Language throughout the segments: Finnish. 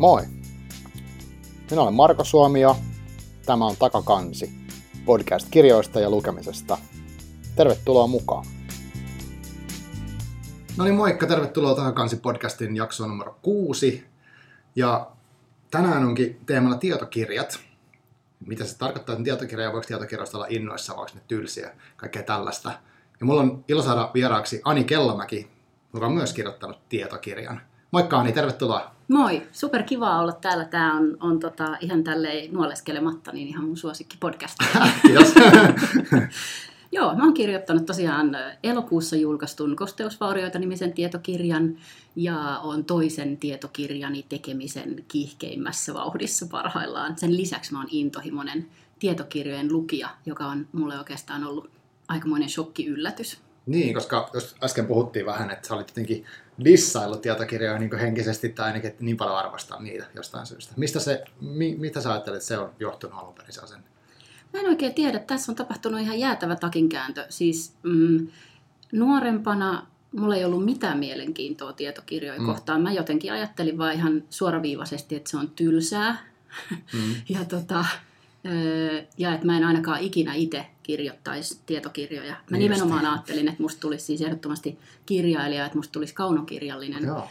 Moi! Minä olen Marko Suomio. Tämä on Takakansi, podcast kirjoista ja lukemisesta. Tervetuloa mukaan! No niin, moikka! Tervetuloa Takakansi podcastin jaksoon numero kuusi. Ja tänään onkin teemalla tietokirjat. Mitä se tarkoittaa, että tietokirja, voiko tietokirjoista olla innoissa, voiko ne tylsiä, kaikkea tällaista. Ja mulla on ilo saada vieraaksi Ani Kellamäki, joka on myös kirjoittanut tietokirjan. Moikka Ani, tervetuloa. Moi, super kiva olla täällä. Tämä on, on tota, ihan tälleen nuoleskelematta, niin ihan mun suosikki podcast. Kiitos. Joo, mä oon kirjoittanut tosiaan elokuussa julkaistun Kosteusvaurioita-nimisen tietokirjan ja on toisen tietokirjani tekemisen kiihkeimmässä vauhdissa parhaillaan. Sen lisäksi mä oon intohimoinen tietokirjojen lukija, joka on mulle oikeastaan ollut aikamoinen shokki-yllätys. Niin, koska jos äsken puhuttiin vähän, että sä olit jotenkin dissaillut tietokirjoja niin henkisesti tai ainakin niin paljon arvostaa niitä jostain syystä. Mistä se, mi, mitä sä ajattelet, että se on johtunut alun perin sen? Mä en oikein tiedä. Tässä on tapahtunut ihan jäätävä takinkääntö. Siis mm, nuorempana mulla ei ollut mitään mielenkiintoa tietokirjoja mm. kohtaan. Mä jotenkin ajattelin vaan ihan suoraviivaisesti, että se on tylsää. Mm. ja, tota, ja että mä en ainakaan ikinä itse kirjoittaisi tietokirjoja. Mä niin nimenomaan justiin. ajattelin, että musta tulisi siis ehdottomasti kirjailija, että musta tulisi kaunokirjallinen Joo.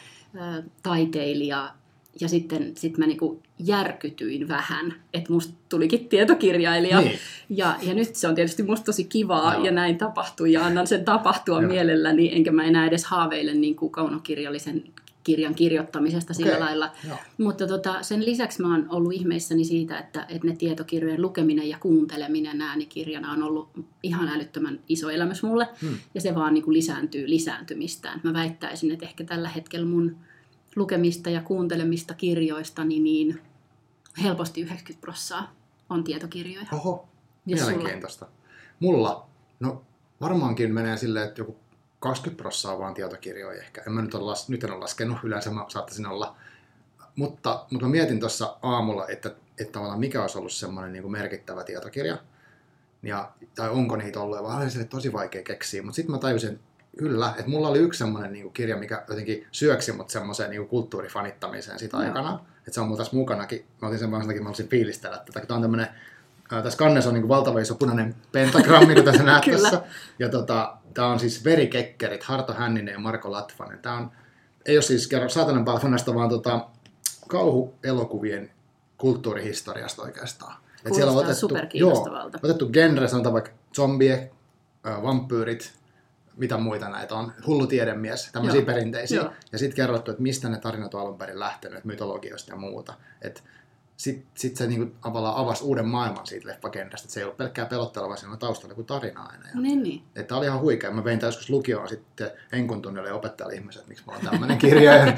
taiteilija. Ja sitten sit mä niinku järkytyin vähän, että musta tulikin tietokirjailija. Niin. Ja, ja nyt se on tietysti musta tosi kivaa Joo. ja näin tapahtui ja annan sen tapahtua Joo. mielelläni, enkä mä enää edes haaveile niin kuin kaunokirjallisen kirjan kirjoittamisesta sillä okay. lailla. Joo. Mutta tota, sen lisäksi mä oon ollut ihmeissäni siitä, että, että ne tietokirjojen lukeminen ja kuunteleminen äänikirjana on ollut ihan älyttömän iso elämys mulle. Hmm. Ja se vaan niin kuin lisääntyy lisääntymistään. Mä väittäisin, että ehkä tällä hetkellä mun lukemista ja kuuntelemista kirjoista niin, niin helposti 90 prosenttia on tietokirjoja. Oho, mielenkiintoista. Mulla, no varmaankin menee silleen, että joku 20 prossaa vaan tietokirjoja ehkä. En mä nyt, ole las, nyt en ole laskenut, yleensä mä saattaisin olla. Mutta, mutta mä mietin tuossa aamulla, että, että tavallaan mikä olisi ollut semmoinen niin merkittävä tietokirja. Ja, tai onko niitä ollut, vaan oli tosi vaikea keksiä. Mutta sitten mä tajusin, kyllä, että mulla oli yksi semmoinen niin kirja, mikä jotenkin syöksi mut semmoiseen niin kulttuurifanittamiseen sitä no. aikana. Että se on mulla tässä mukanakin. Mä otin sen vaan sen takia, että mä haluaisin fiilistellä tätä. Tämä on tämmöinen tässä kannessa on niin valtava iso punainen pentagrammi, kuten sä näet tässä. Ja tota, tämä on siis Verikekkerit, Harto Hänninen ja Marko Latvanen. Tämä on, ei ole siis kerro saatanan palvonnasta, vaan tota, kauhuelokuvien kulttuurihistoriasta oikeastaan. Et siellä on otettu, joo, otettu genre, sanotaan vaikka zombie, vampyyrit, mitä muita näitä on, hullu tiedemies, tämmöisiä joo. perinteisiä. Joo. Ja sitten kerrottu, että mistä ne tarinat on alun perin lähtenyt, mytologioista ja muuta. Et sitten sit se niinku tavallaan avasi uuden maailman siitä leffakentästä, että se ei ollut pelkkää pelottelua, vaan siinä on taustalla kuin tarina aina. Ja, niin, niin. Että oli ihan huikea. Mä vein joskus lukioon sitten enkun tunnille opettajalle ihmiset, miksi mulla on tämmöinen kirja. ja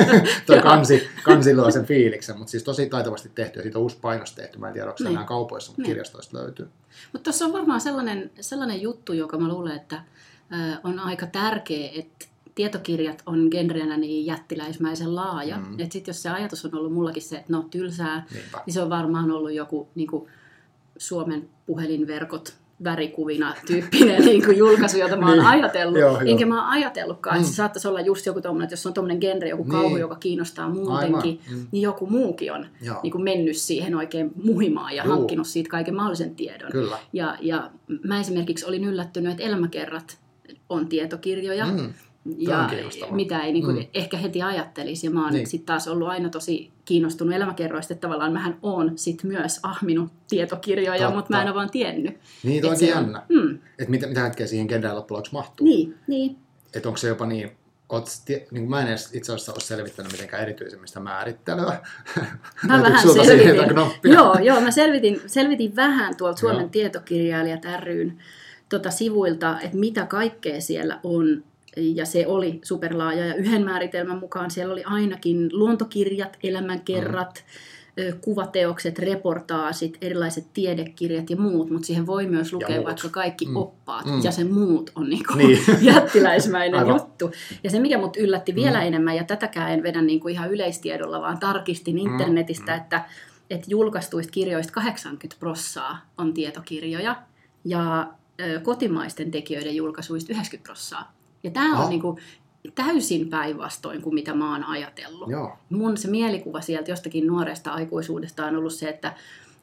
toi kansi, kansi luo sen fiiliksen, mutta siis tosi taitavasti tehty ja siitä on uusi painos tehty. Mä en tiedä, onko se niin. enää kaupoissa, mutta niin. kirjastoista löytyy. Mutta tuossa on varmaan sellainen, sellainen juttu, joka mä luulen, että on aika tärkeä, että tietokirjat on genrenä niin jättiläismäisen laaja. Mm. Että sitten jos se ajatus on ollut mullakin se, että no tylsää, Niinpä. niin se on varmaan ollut joku niin kuin Suomen puhelinverkot värikuvina tyyppinen niin kuin julkaisu, jota mä oon niin. ajatellut. Joo, Enkä joo. mä oon ajatellutkaan, mm. se saattaisi olla just joku tommonen, että jos on tommonen genre, joku niin. kauhu, joka kiinnostaa muutenkin, mm. niin joku muukin on niin kuin mennyt siihen oikein muhimaan ja Juu. hankkinut siitä kaiken mahdollisen tiedon. Kyllä. Ja, ja mä esimerkiksi olin yllättynyt, että elämäkerrat on tietokirjoja. Mm ja mitä ei niin kuin, mm. ehkä heti ajattelisi. Ja mä oon niin. sitten taas ollut aina tosi kiinnostunut elämäkerroista, että tavallaan mähän oon sit myös ahminut tietokirjoja, Totta. mutta mä en ole vaan tiennyt. Niin, tuo onkin jännä. Mm. Että mitä, mitä hetkeä siihen kenrään loppujen mahtuu. Niin, niin. Että onko se jopa niin, Oot, niin mä en edes itse asiassa ole selvittänyt mitenkään erityisemmistä määrittelyä. Mä vähän selvitin. Joo, joo, mä selvitin, selvitin vähän tuolta Suomen joo. tietokirjailijat ryn tota sivuilta, että mitä kaikkea siellä on ja se oli superlaaja. Ja yhden määritelmän mukaan siellä oli ainakin luontokirjat, elämänkerrat, mm. kuvateokset, reportaasit, erilaiset tiedekirjat ja muut, mutta siihen voi myös lukea vaikka kaikki mm. oppaat, mm. ja se muut on niinku niin. jättiläismäinen Aivan. juttu. Ja se, mikä mut yllätti mm. vielä enemmän, ja tätäkään en vedä niinku ihan yleistiedolla, vaan tarkistin mm. internetistä, mm. että, että julkaistuista kirjoista 80 prossaa on tietokirjoja, ja kotimaisten tekijöiden julkaisuista 90 prossaa. Ja tämä on niin kuin täysin päinvastoin kuin mitä mä oon ajatellut. Joo. Mun se mielikuva sieltä jostakin nuoresta aikuisuudesta on ollut se, että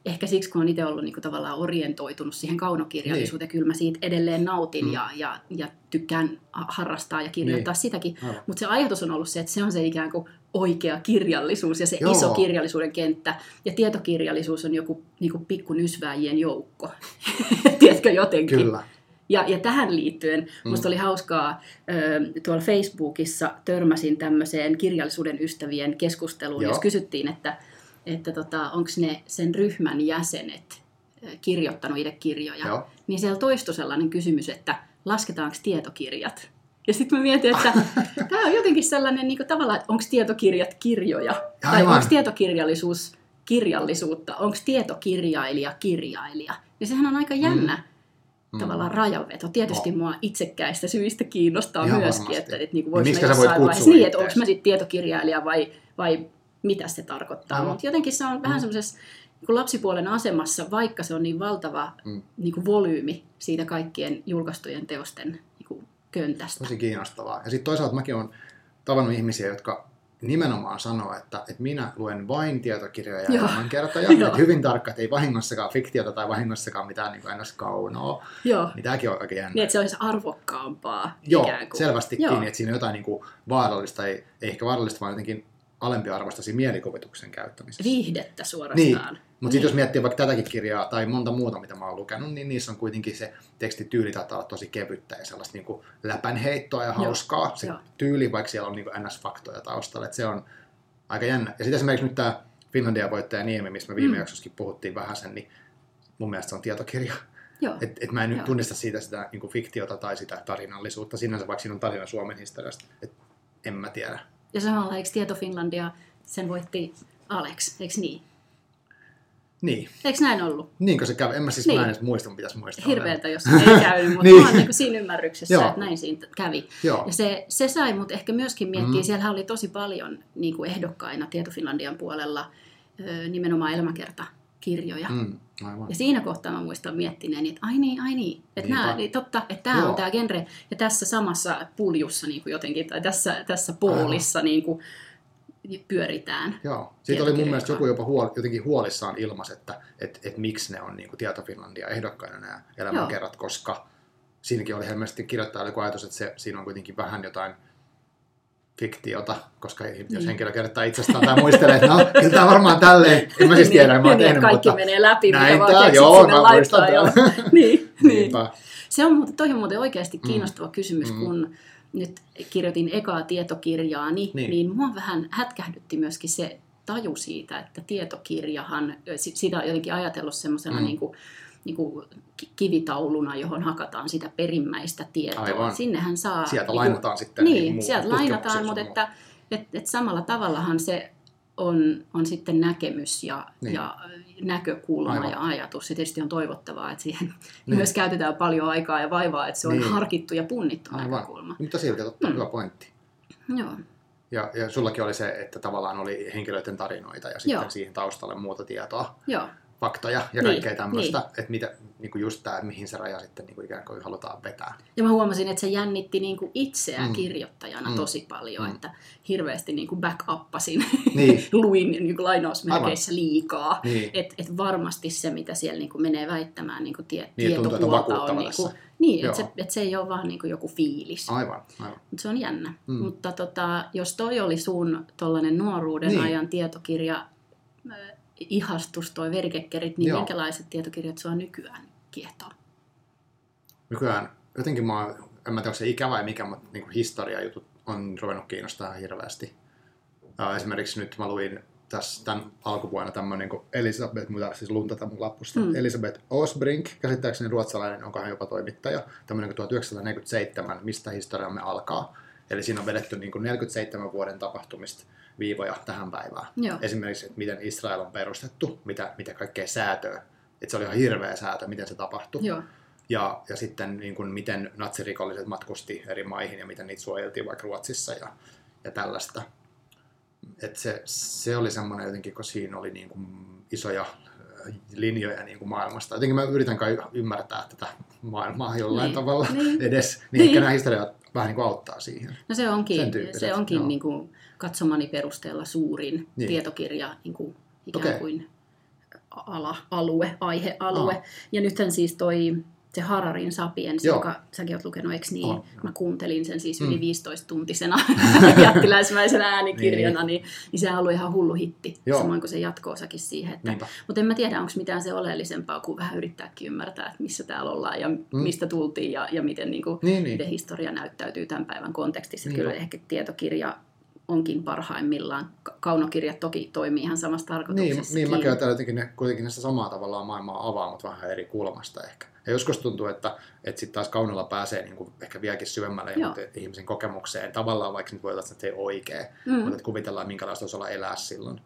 ehkä siksi, kun on itse ollut niin kuin tavallaan orientoitunut siihen kaunokirjallisuuteen, niin. kyllä mä siitä edelleen nautin mm. ja, ja, ja tykkään harrastaa ja kirjoittaa niin. sitäkin. Mutta se ajatus on ollut se, että se on se ikään kuin oikea kirjallisuus ja se Joo. iso kirjallisuuden kenttä. Ja tietokirjallisuus on joku niin kuin joukko. Tiedätkö jotenkin? Kyllä. Ja, ja tähän liittyen mm. musta oli hauskaa, tuolla Facebookissa törmäsin tämmöiseen kirjallisuuden ystävien keskusteluun, Joo. jos kysyttiin, että, että tota, onko ne sen ryhmän jäsenet kirjoittanut itse kirjoja. Joo. Niin siellä toistui sellainen kysymys, että lasketaanko tietokirjat? Ja sitten mä mietin, että tämä on jotenkin sellainen niin tavallaan, että onko tietokirjat kirjoja? Aivan. Tai onko tietokirjallisuus kirjallisuutta? Onko tietokirjailija kirjailija? Ja sehän on aika jännä. Mm mm. tavallaan rajanveto. Tietysti no. mua itsekkäistä syistä kiinnostaa Ihan myöskin, varmasti. että, että niin kuin niin mä jossain vaiheessa, niin, että onko mä sitten tietokirjailija vai, vai mitä se tarkoittaa. Mutta jotenkin se on vähän mm. semmoisessa niin lapsipuolen asemassa, vaikka se on niin valtava mm. niin kuin volyymi siitä kaikkien julkaistujen teosten niin kuin köntästä. Tosi kiinnostavaa. Ja sitten toisaalta mäkin olen tavannut ihmisiä, jotka nimenomaan sanoa, että, että minä luen vain tietokirjoja ja elämänkertoja. että hyvin tarkka, että ei vahingossakaan fiktiota tai vahingossakaan mitään niin kuin ennäs kaunoa. Joo. Niin tämäkin on aika jännä. Niin, että se olisi arvokkaampaa Joo, ikään kuin. selvästikin. Joo. Että siinä on jotain niin kuin vaarallista, ei, ei ehkä vaarallista, vaan jotenkin alempiarvoista mielikuvituksen käyttämisessä. Viihdettä suorastaan. Niin. Mutta sitten jos miettii vaikka tätäkin kirjaa tai monta muuta, mitä mä oon lukenut, niin niissä on kuitenkin se tekstityyli taitaa olla tosi kevyttä ja sellaista niin kuin läpänheittoa ja hauskaa. Joo. Se Joo. tyyli, vaikka siellä on niin kuin NS-faktoja taustalla, että se on aika jännä. Ja sitten esimerkiksi nyt tämä Finlandia-voittaja Niemi, mistä me viime mm. jaksossakin puhuttiin vähän sen, niin mun mielestä se on tietokirja. Et, et mä en nyt tunnista siitä sitä niin fiktiota tai sitä tarinallisuutta sinänsä, vaikka siinä on tarina Suomen historiasta. Et en mä tiedä. Ja samalla, eikö Tieto Finlandia, sen voitti Alex, eikö niin? Niin. Eikö näin ollut? Niin, kun se kävi. En mä siis niin. mä en edes muista, pitäisi muistaa. Hirveältä, jos ei käynyt, mutta niin. mä oon niin siinä ymmärryksessä, Joo. että näin siinä kävi. Joo. Ja se, se sai mut ehkä myöskin miettiä, mm. siellä oli tosi paljon niin kuin ehdokkaina Tieto Finlandian puolella nimenomaan elämäkertakirjoja. Mm. Aivan. Ja siinä kohtaa mä muistan miettineeni, että ai niin, ai niin. Että nää, niin totta, että tämä on tämä genre. Ja tässä samassa puljussa niin kuin jotenkin, tai tässä, tässä poolissa niin kuin, pyöritään. Joo, siitä oli mun mielestä joku jopa huoli, jotenkin huolissaan ilmas, että et, et miksi ne on niin kuin Tieto Finlandia ehdokkaina nämä elämänkerrat, Joo. koska siinäkin oli ilmeisesti kirjoittaa joku ajatus, että se, siinä on kuitenkin vähän jotain fiktiota, koska niin. jos henkilö kertaa itsestään tai muistelee, että no, kyllä tämä varmaan tälleen, en mä siis niin, tiedä, en mä niin, tehnyt, kaikki mutta menee läpi, näin mitä vaan joo, sinne laittaa. Jo. niin, niin. Se on, toi on muuten oikeasti mm. kiinnostava mm. kysymys, kun nyt kirjoitin ekaa tietokirjaani, niin, niin mua vähän hätkähdytti myöskin se taju siitä, että tietokirjahan, sitä on jotenkin ajatellut semmoisena mm. niin kuin, niin kuin kivitauluna, johon hakataan sitä perimmäistä tietoa. Aivan. Sinnehän saa... Sieltä niin lainataan sitten. Niin, niin sieltä lainataan, mutta että, että, että samalla tavallahan se on, on sitten näkemys ja, niin. ja näkökulma Aivan. ja ajatus. Se tietysti on toivottavaa, että siihen niin. myös käytetään paljon aikaa ja vaivaa, että se on niin. harkittu ja punnittu Aivan. näkökulma. Mutta silti totta, mm. hyvä pointti. Joo. Ja, ja sullakin oli se, että tavallaan oli henkilöiden tarinoita ja sitten Joo. siihen taustalle muuta tietoa. Joo faktoja ja niin, kaikkea tämmöistä, niin. että mitä, niin kuin just tämä, mihin se raja sitten niin kuin ikään kuin halutaan vetää. Ja mä huomasin, että se jännitti niin kuin itseään mm. kirjoittajana mm. tosi paljon, mm. että hirveästi niin kuin backuppasin, niin. luin niin kuin lainausmerkeissä Aivan. liikaa. Niin. Että et varmasti se, mitä siellä niin kuin menee väittämään niin kuin tie, niin, tietopuolta on... Niin, kuin, niin että se, et se ei ole vaan niin kuin joku fiilis. Aivan, aivan. Mut se on jännä. Mm. Mutta tota, jos toi oli sun nuoruuden niin. ajan tietokirja, ihastus toi verikekkerit, niin Joo. minkälaiset tietokirjat sua nykyään kiehtoo? Nykyään jotenkin mä en mä tiedä, onko se ikä vai mikä, mutta niin historiajutut on ruvennut kiinnostaa hirveästi. Esimerkiksi nyt mä luin tässä tämän alkuvuonna tämmöinen niin Elisabeth, mitä siis luntata mun lappusta, mm. Elisabeth Osbrink, käsittääkseni ruotsalainen, onko hän jopa toimittaja, tämmöinen 1947, mistä historiamme alkaa. Eli siinä on vedetty niin kuin 47 vuoden tapahtumista viivoja tähän päivään. Joo. Esimerkiksi, että miten Israel on perustettu, mitä, mitä kaikkea säätöä. Että se oli ihan hirveä säätö, miten se tapahtui. Joo. Ja, ja sitten niin kuin, miten natsirikolliset matkusti eri maihin ja miten niitä suojeltiin vaikka Ruotsissa ja, ja tällaista. Et se, se oli semmoinen jotenkin, kun siinä oli niin kuin isoja äh, linjoja niin kuin maailmasta. Jotenkin mä yritän kai ymmärtää tätä maailmaa jollain niin, tavalla niin. edes. Niin, niin. ehkä nämä historiat vähän niin kuin auttaa siihen. No se onkin, se onkin joo. niin kuin katsomani perusteella suurin Niin. niin. tietokirja niin kuin ikään Okei. kuin ala, alue, aihealue. Aa. Ja nythän siis toi se Hararin Sapiens, Joo. joka säkin oot lukenut, eikö niin? Joo. Mä kuuntelin sen siis Mm. yli 15-tuntisena jättiläismäisenä äänikirjana, niin. niin sehän on ollut ihan hullu hitti, Joo. samoin kuin se jatkoosakin siihen. Että, Niinpä. mutta en mä tiedä, onko mitään se oleellisempaa kuin vähän yrittääkin ymmärtää, että missä täällä ollaan ja mm. mistä tultiin ja, ja miten, niin kuin, Niin, niin. miten historia näyttäytyy tämän päivän kontekstissa. Niin Kyllä ehkä tietokirja onkin parhaimmillaan. Ka- Kaunokirjat toki toimii ihan samassa Niin, tarkoituksessa. niin mäkin ajattelen jotenkin ne, kuitenkin ne sitä samaa tavallaan maailmaa avaa, mutta vähän eri kulmasta ehkä. Ja joskus tuntuu, että, että sitten taas kaunilla pääsee niin kuin ehkä vieläkin syvemmälle ihmisen kokemukseen. Tavallaan vaikka nyt voi olla, että se ei oikea, mm. Mutta että kuvitellaan minkälaista olisi olla elää silloin.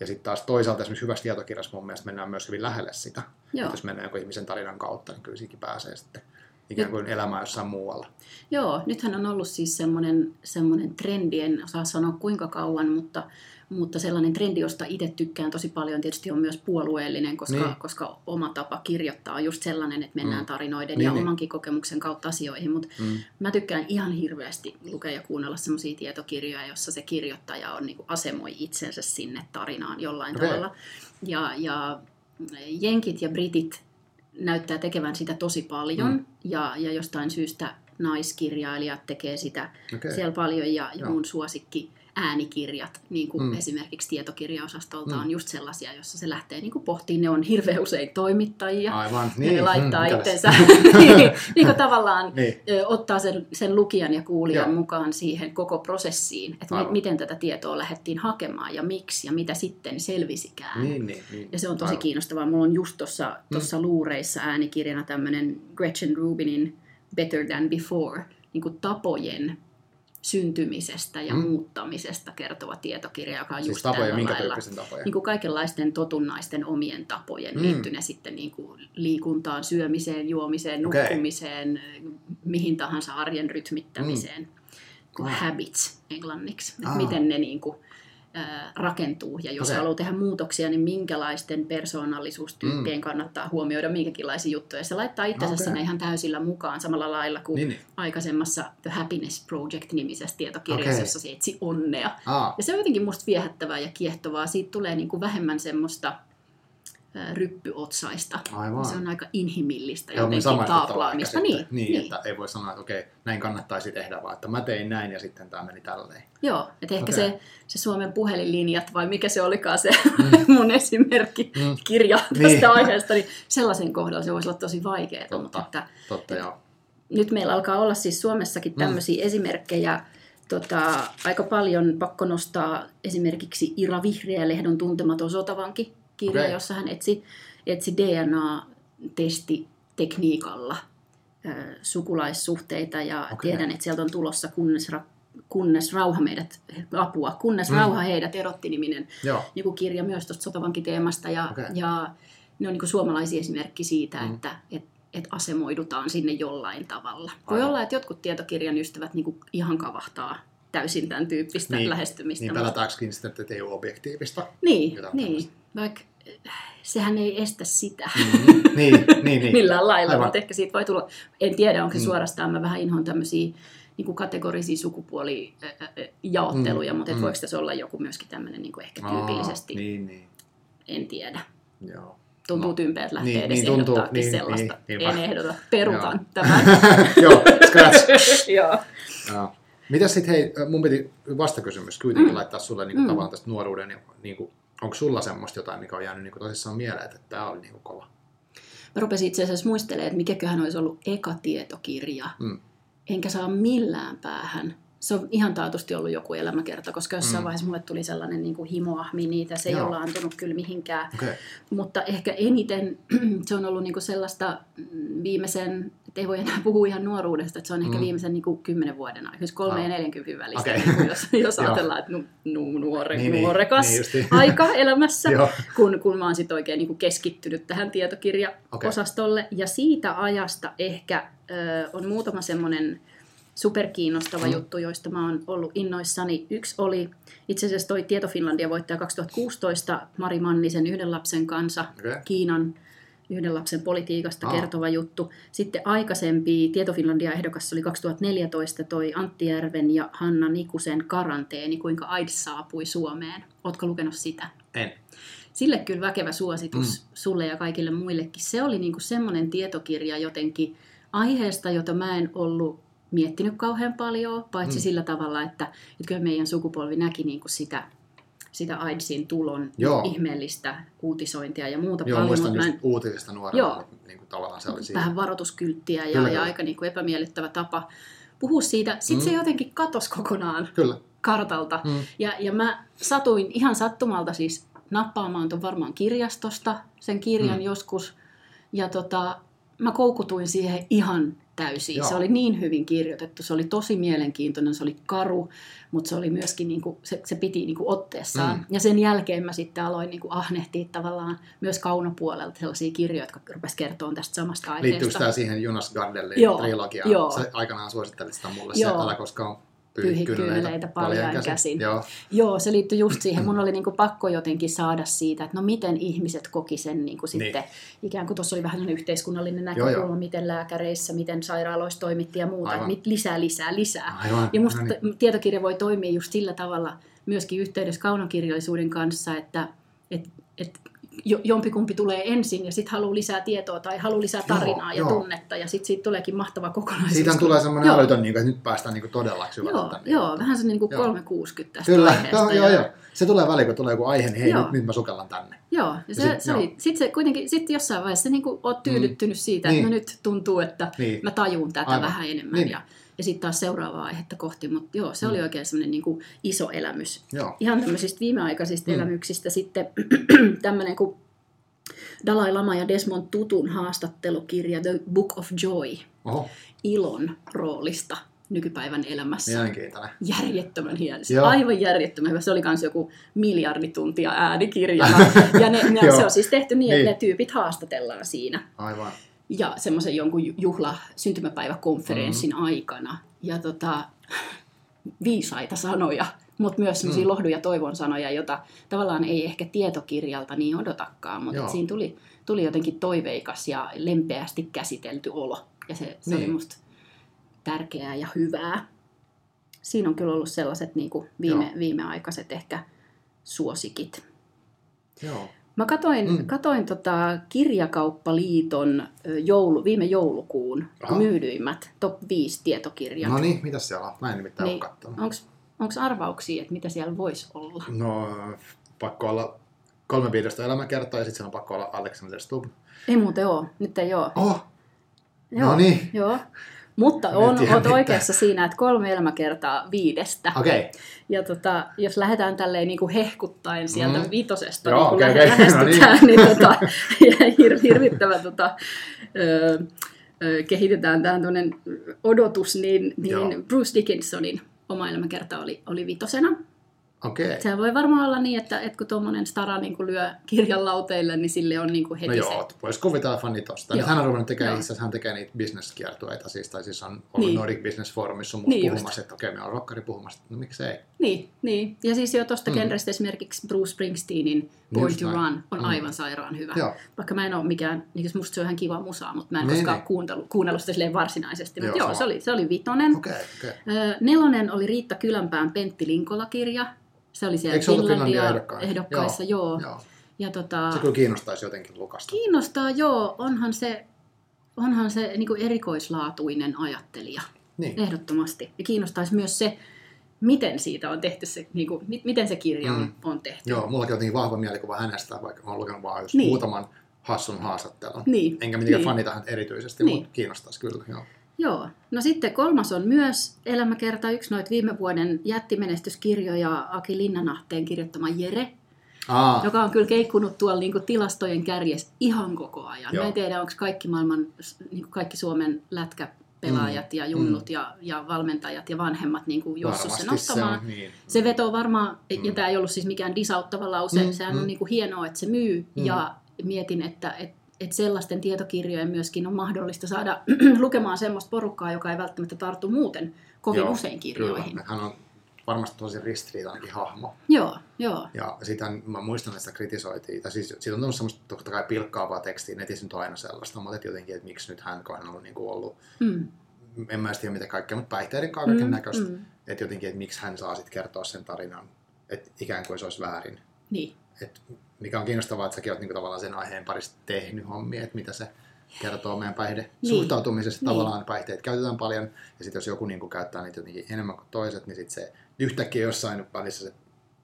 Ja sitten taas toisaalta esimerkiksi hyvässä tietokirjassa mun mielestä mennään myös hyvin lähelle sitä. Joo. Että jos mennään jonkun ihmisen tarinan kautta, niin kyllä pääsee sitten ikään kuin elämään jossain muualla. Joo, nythän on ollut siis semmoinen, semmoinen trendi, en osaa sanoa kuinka kauan, mutta, mutta sellainen trendi, josta itse tykkään tosi paljon, tietysti on myös puolueellinen, koska, Niin. niin. koska oma tapa kirjoittaa on just sellainen, että mennään Mm. tarinoiden Niin, ja niin. omankin kokemuksen kautta asioihin, mutta Mm. mä tykkään ihan hirveästi lukea ja kuunnella semmoisia tietokirjoja, jossa se kirjoittaja on, niin kuin asemoi itsensä sinne tarinaan jollain Okei. tavalla. Ja, ja jenkit ja britit näyttää tekevän sitä tosi paljon, Mm. ja, ja jostain syystä naiskirjailijat tekee sitä okay. siellä paljon, ja, ja mun suosikki äänikirjat, niin kuin Mm. esimerkiksi tietokirjaosastolta, Mm. on just sellaisia, jossa se lähtee niin kuin pohtiin. Ne on hirveän usein toimittajia, Aivan, niin, ja ne laittaa mm, itsensä, niin, niin kuin tavallaan Niin. ottaa sen, sen lukijan ja kuulijan Joo. mukaan siihen koko prosessiin, että Aivan. mi- miten tätä tietoa lähdettiin hakemaan ja miksi ja mitä sitten selvisikään. Niin, niin, niin. Ja se on tosi Aivan. kiinnostavaa. Mulla on just tuossa mm. luureissa äänikirjana tämmöinen Gretchen Rubinin Better Than Before, niin kuin tapojen syntymisestä ja Mm. mm. muuttamisesta kertova tietokirja, joka on Siis just tapoja, minkä lailla. tapoja? Niin kuin kaikenlaisten totunnaisten omien tapojen, Mm. mm. liittyy ne sitten niin kuin liikuntaan, syömiseen, juomiseen, Okei. nukkumiseen, mihin tahansa arjen rytmittämiseen. Kuin Ah. habits englanniksi, Ah. miten ne niin kuin, rakentuu. Ja jos Okei. haluaa tehdä muutoksia, niin minkälaisten persoonallisuustyyppien kannattaa huomioida minkäkinlaisia juttuja. Se laittaa itsensä okay. sinne ihan täysillä mukaan samalla lailla kuin Niin, niin, aikaisemmassa The Happiness Project-nimisessä tietokirjassa, Okei. jossa se etsi onnea. Aa, Ja se on jotenkin musta viehättävää ja kiehtovaa. Siitä tulee niin kuin vähemmän semmoista ryppyotsaista. aivan. Se on aika inhimillistä niin jotenkin taaplaamista. Niin, niin, niin. että ei voi sanoa, että okei, näin kannattaisi tehdä, vaan että mä tein näin ja sitten tämä meni tälleen. Joo, että ehkä Okei. se, se Suomen puhelinlinjat vai mikä se olikaan se Mm. mun esimerkki Mm. kirja tästä Niin. aiheesta, niin sellaisen kohdalla se voisi olla tosi vaikeaa. Totta. Mutta että Totta joo. nyt meillä alkaa olla siis Suomessakin tämmöisiä mm. esimerkkejä. Tota, aika paljon pakko nostaa esimerkiksi Ira Vihreä-lehdon tuntematon sotavanki kirja, okay. jossa hän etsi, etsi DNA-testitekniikalla ö, sukulaissuhteita ja okay. tiedän, että sieltä on tulossa kunnes, ra, kunnes rauha meidät, apua, kunnes Mm. rauha heidät erotti-niminen Joo, niin kirja myös tuosta sotavankiteemasta ja, Okei. ja ne on niin suomalaisia esimerkki siitä, Mm. että et, et asemoidutaan sinne jollain tavalla. Voi Aivan. olla, että jotkut tietokirjan ystävät niin ihan kavahtaa täysin tämän tyyppistä Niin, lähestymistä. niin pelätäänkin sitten, että ei ole objektiivista. niin, jotain niin. vaikka äh, sehän ei estä sitä Mm, niin, niin, niin. millään lailla, Aivan. mutta ehkä siitä voi tulla, en tiedä onko se Mm. suorastaan, mä vähän inhoan tämmöisiä niin kuin kategorisia sukupuolijaotteluja, Mm, mutta et mm. voiko tässä olla joku myöskin tämmöinen niin kuin ehkä tyypillisesti, Aa, niin, niin. en tiedä. Joo. Tuntuu No. tympeältä lähteä Niin, edes niin tuntuu, niin, sellaista. niin, niinpä. en ehdota, perutan Joo. tämän. Joo, scratch. Joo. Joo. Mitäs sitten, hei, mun piti vastakysymys kuitenkin Mm. laittaa sulle niin kuin, Mm. tavallaan tästä nuoruuden, niin kuin, onko sulla semmoista jotain, mikä on jäänyt niin kuin, tosissaan mieleen, että tämä oli niin kuin, kova? Mä rupesin itse asiassa muistelemaan, että mikäköhän olisi ollut eka tietokirja. Mm. Enkä saa millään päähän. Se on ihan taatusti ollut joku elämäkerta, koska jossain Mm. vaiheessa mulle tuli sellainen niin kuin himoahmi niitä. Se ei Joo. ole antunut kyllä mihinkään. Okay. Mutta ehkä eniten se on ollut niinku sellaista mm, viimeisen, ei voi enää puhua ihan nuoruudesta, että se on ehkä Mm. viimeisen niinku kymmenen vuoden aikana, siis kolme Ah. ja 40 välistä, Okei. niinku, jos, jos Joo. ajatellaan, että nu, nu, nuore, Niin, niin, niin. nuorekas Niin aika elämässä, kun, kun mä oon sit oikein niinku keskittynyt tähän tietokirjaosastolle. Ja siitä ajasta ehkä ö, on muutama semmoinen superkiinnostava Mm. juttu, joista mä oon ollut innoissani. Yksi oli itse asiassa toi Tieto Finlandia voittaja 2016 Mari Mannisen yhden lapsen kanssa Okei. Kiinan yhden lapsen politiikasta Aa. kertova juttu. Sitten aikaisempi Tieto Finlandia ehdokas oli 2014 toi Antti Järven ja Hanna Nikusen karanteeni, kuinka AIDS saapui Suomeen. Ootko lukenut sitä? En. Sille kyllä väkevä suositus mm. sulle ja kaikille muillekin. Se oli niinku semmoinen tietokirja jotenkin aiheesta, jota mä en ollut miettinyt kauhean paljon, paitsi mm. sillä tavalla, että, että kyllä meidän sukupolvi näki niinku sitä, sitä AIDSin tulon Joo. ihmeellistä uutisointia ja muuta Joo, paljon, muistan mä en, uutisista nuorena, Joo. niin kuin tavallaan se oli siinä. vähän varoituskylttiä ja, Kyllä, ja kyllä. aika niinku epämiellyttävä tapa puhua siitä. Sitten mm. se jotenkin katosi kokonaan Kyllä. kartalta. Mm. Ja, ja mä satuin ihan sattumalta siis nappaamaan ton varmaan kirjastosta, sen kirjan mm. joskus. Ja tota, mä koukutuin siihen ihan täysin. Joo. Se oli niin hyvin kirjoitettu, se oli tosi mielenkiintoinen, se oli karu, mutta se oli myöskin, niinku, se, se piti niinku otteessaan. Mm. Ja sen jälkeen mä sitten aloin niinku ahnehtia tavallaan myös kaunopuolelta sellaisia kirjoja, jotka rupesivat kertoa tästä samasta aiheesta. Liittyykö tämä siihen Jonas Gardellin Joo, trilogiaan? joo. Se aikanaan suosittelit sitä mulle, Joo. se älä koskaan Pyyhi pyyhi kyyneleitä kyyneleitä paljain käsin. Joo, Joo, se liittyi just siihen. Mun oli niinku pakko jotenkin saada siitä, että no miten ihmiset koki sen niinku sitten, ikään kuin tuossa oli vähän yhteiskunnallinen Joo, näkökulma, joo. miten lääkäreissä, miten sairaaloissa toimittiin ja muuta, Aivan. mit- lisää, lisää, lisää. aivan. Ja musta No niin. tietokirja voi toimia just sillä tavalla myöskin yhteydessä kaunokirjallisuuden kanssa, että et, et jompikumpi tulee ensin ja sitten haluaa lisää tietoa tai haluaa lisää Joo, tarinaa ja joo. tunnetta ja sitten siitä tuleekin mahtava kokonaisuus. Siitä tulee semmoinen Joo. älytön, niin kuin, että nyt päästään niin kuin todella syvälle. Joo, tänne. joo, vähän se niin kuin Joo. 360 tästä Kyllä, joo, joo, ja- joo. Se tulee väliin, kun tulee joku aihe, niin hei, Joo. nyt, nyt mä sukellan tänne. Joo, ja se, sit- se joo. sit se kuitenkin, sit jossain vaiheessa niin oot tyydyttynyt siitä, että Niin. no nyt tuntuu, että Niin. mä tajun tätä Aivan. vähän enemmän. Niin. Ja, ja sitten taas seuraavaa aihetta kohti, mutta joo, se oli Mm. oikein semmoinen niin iso elämys. Joo. Ihan tämmöisistä viimeaikaisista Mm. elämyksistä sitten tämmöinen kuin Dalai Lama ja Desmond Tutun haastattelukirja The Book of Joy, Oho, ilon roolista nykypäivän elämässä. mielenkiintoinen. Järjettömän hieno. Joo. aivan järjettömän hyvä. Se oli myös joku miljardituntia äänikirjana. ja ne, ne, se on siis tehty niin, Niin. että ne tyypit haastatellaan siinä. Aivan. Ja semmoisen jonkun ju- juhla syntymäpäiväkonferenssin Mm. aikana. Ja tota, viisaita sanoja, mutta myös semmoisia Mm. lohdun ja toivon sanoja, jota tavallaan ei ehkä tietokirjalta niin odotakaan, mutta siinä tuli, tuli jotenkin toiveikas ja lempeästi käsitelty olo. Ja se, se Niin. oli musta tärkeää ja hyvää. Siinä on kyllä ollut sellaiset niin kuin viime, Joo. viimeaikaiset ehkä suosikit. Joo. Mä katoin, Mm. katoin tota Kirjakauppaliiton joulu, viime joulukuun Aha. myydyimmät top 5 tietokirjat. No niin, mitä siellä on? Mä en nimittäin Niin. ole katsonut. Onko arvauksia, että mitä siellä voisi olla? No, pakko olla kolme viidestä elämäkertaa ja sitten siellä on pakko olla Alexander Stubb. Ei muuten ole, nyt ei ole. Oh, Joo, no niin. Joo. Mutta on, oot mitään. oikeassa siinä, että kolme elämäkertaa viidestä. okei. Okay. Ja tota, jos lähdetään tälleen niin kuin hehkuttaen sieltä Mm. vitosesta, Joo, niin kun lähe- okei. lähestytään, niin, tota, ja hir- hirvittävä tota, ö, ö, kehitetään tämä odotus, niin, Joo. niin Bruce Dickinsonin oma elämäkerta oli, oli vitosena. Okei. Se voi varmaan olla niin, että, että kun tuommoinen stara niin kuin lyö kirjan lauteille, niin sille on niin kuin heti No se. joo, voisi kuvitella fani tosta. Nyt Joo. hän on ruvennut tekemään, Joo. itse asiassa hän tekee niitä bisneskiertueita, siis, tai siis on ollut Niin. niin. Nordic Business Forumissa on Niin niin just. puhumassa, että okei, me on rockari puhumassa, no miksei. Niin, niin. Ja siis jo tuosta Mm. genrestä esimerkiksi Bruce Springsteenin Born to. Run on Mm. aivan sairaan hyvä. Joo, Vaikka mä en ole mikään, niin musta se on ihan kiva musaa, mutta mä en Niin, koskaan niin. kuunnellut, kuunnellut sitä silleen varsinaisesti. Joo, Mutta joo, sama. se oli, se oli vitonen. okei. Ö, Nelonen oli Riitta Kylänpään Pentti Linkola-kirja. Se oli siellä Eikö Finlandia Finlandia ehdokkaissa? ehdokkaissa, joo. Joo. Ja tota, Se kyllä kiinnostaisi jotenkin Lukasta. kiinnostaa, joo, onhan se, onhan se niin erikoislaatuinen ajattelija, Niin, ehdottomasti. Ja kiinnostaisi myös se, miten siitä on tehty se, niin kuin, mi- miten se kirja on, Mm. on tehty. joo, mullakin on niin vahva mielikuva hänestä, vaikka oon lukenut vaan just Niin. muutaman hassun haastattelun. Niin, Enkä mitenkään niin. fanita häntä erityisesti, Niin. mutta kiinnostaisi kyllä. Joo. Joo. No sitten kolmas on myös elämäkerta, yksi noita viime vuoden jättimenestyskirjoja Aki Linnanahteen kirjoittama Jere, Aa, joka on kyllä keikkunut tuolla niin tilastojen kärjessä ihan koko ajan. Joo. Mä en tiedä, onko kaikki maailman, niin kaikki Suomen lätkäpelaajat Mm, ja junnut ja, ja valmentajat ja vanhemmat niin kuin juossut sen se ottamaan. on niin. Se vetoo varmaan, Mm. ja tämä ei ollut siis mikään disauttava lause, Mm, sehän mm. on niin kuin hienoa, että se myy, Mm. ja mietin, että et, et sellaisten tietokirjojen myöskin on mahdollista saada lukemaan semmoista porukkaa, joka ei välttämättä tartu muuten kovin Joo, usein kirjoihin. Kyllä. Hän on varmasti tosi ristiriitainenkin hahmo. Joo, joo. Ja sitä mä muistan, että sitä kritisoitiin. Tai siis siitä on tullut semmoista totta kai pilkkaavaa tekstiä, netissä nyt on aina sellaista, mutta jotenkin, että miksi nyt hän, on ollut, niin kuin ollut Mm. en mä tiedä mitä kaikkea, mutta päihteiden kaiken Mm, näköistä. mm. Että jotenkin, että miksi hän saa sitten kertoa sen tarinan, että ikään kuin se olisi väärin. Niin. Et mikä on kiinnostavaa, että säkin olet niinku tavallaan sen aiheen parissa tehnyt hommia, että mitä se kertoo meidän päihde Niin. suhtautumisesta. Niin. Tavallaan päihteitä käytetään paljon, ja sitten jos joku niinku käyttää niitä jotenkin enemmän kuin toiset, niin sitten se yhtäkkiä jossain välissä se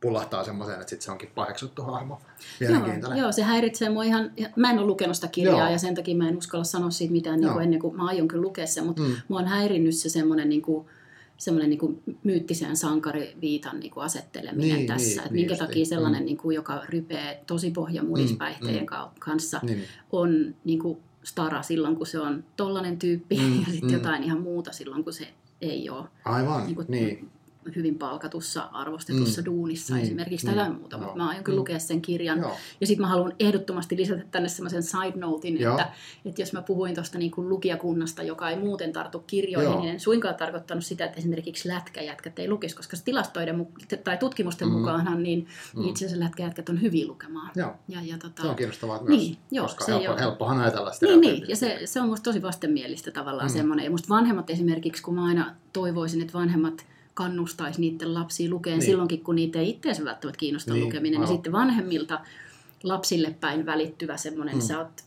pullahtaa semmoiseen, että sitten se onkin paheksuttu hahmo. Joo, joo, se häiritsee mua ihan, mä en ole lukenut sitä kirjaa Joo. ja sen takia mä en uskalla sanoa siitä mitään niin kuin ennen kuin mä aion kyllä lukea sen, mutta Mm. mua on häirinnyt se semmoinen niin kuin, semmoinen niin kuin myyttisen sankariviitan niin kuin asetteleminen Niin, tässä. niin, että niin minkä justiin. takia sellainen, Mm. niin kuin, joka rypee tosi Mm, pohjamuispäihteen mm. ka- kanssa, Niin, on niin kuin stara silloin, kun se on tollainen tyyppi, Mm, ja sitten mm. jotain ihan muuta silloin, kun se ei ole aivan, niin kuin, niin. Hyvin palkatussa, arvostetussa Mm. duunissa Niin, esimerkiksi, tai niin, jotain muuta, joo. mutta mä aion kyllä Mm. lukea sen kirjan. Joo. Ja sitten mä haluan ehdottomasti lisätä tänne semmoisen side notein, Joo. että, että jos mä puhuin tuosta niin kuin lukijakunnasta, joka ei muuten tartu kirjoihin, Joo. niin en suinkaan tarkoittanut sitä, että esimerkiksi lätkäjätkät ei lukisi, koska tilastoiden tai tutkimusten Mm. mukaanhan niin, Mm. itse asiassa lätkäjätkät on hyviä lukemaan. Joo. Ja, ja tota, Se on kiinnostavaa myös, Niin, joo, koska se helppo, ole- helppohan ajatella sitä. niin, niin, ja se, se on musta tosi vastenmielistä tavallaan Mm. mm. semmoinen. Ja musta vanhemmat esimerkiksi, kun mä aina toivoisin, että vanhemmat kannustaisi niiden lapsia lukeen Niin. niin. silloinkin, kun niitä ei itseänsä välttämättä kiinnosta Niin, niin, lukeminen. aivan. Ja sitten vanhemmilta lapsille päin välittyvä semmoinen, Mm. mm. sä oot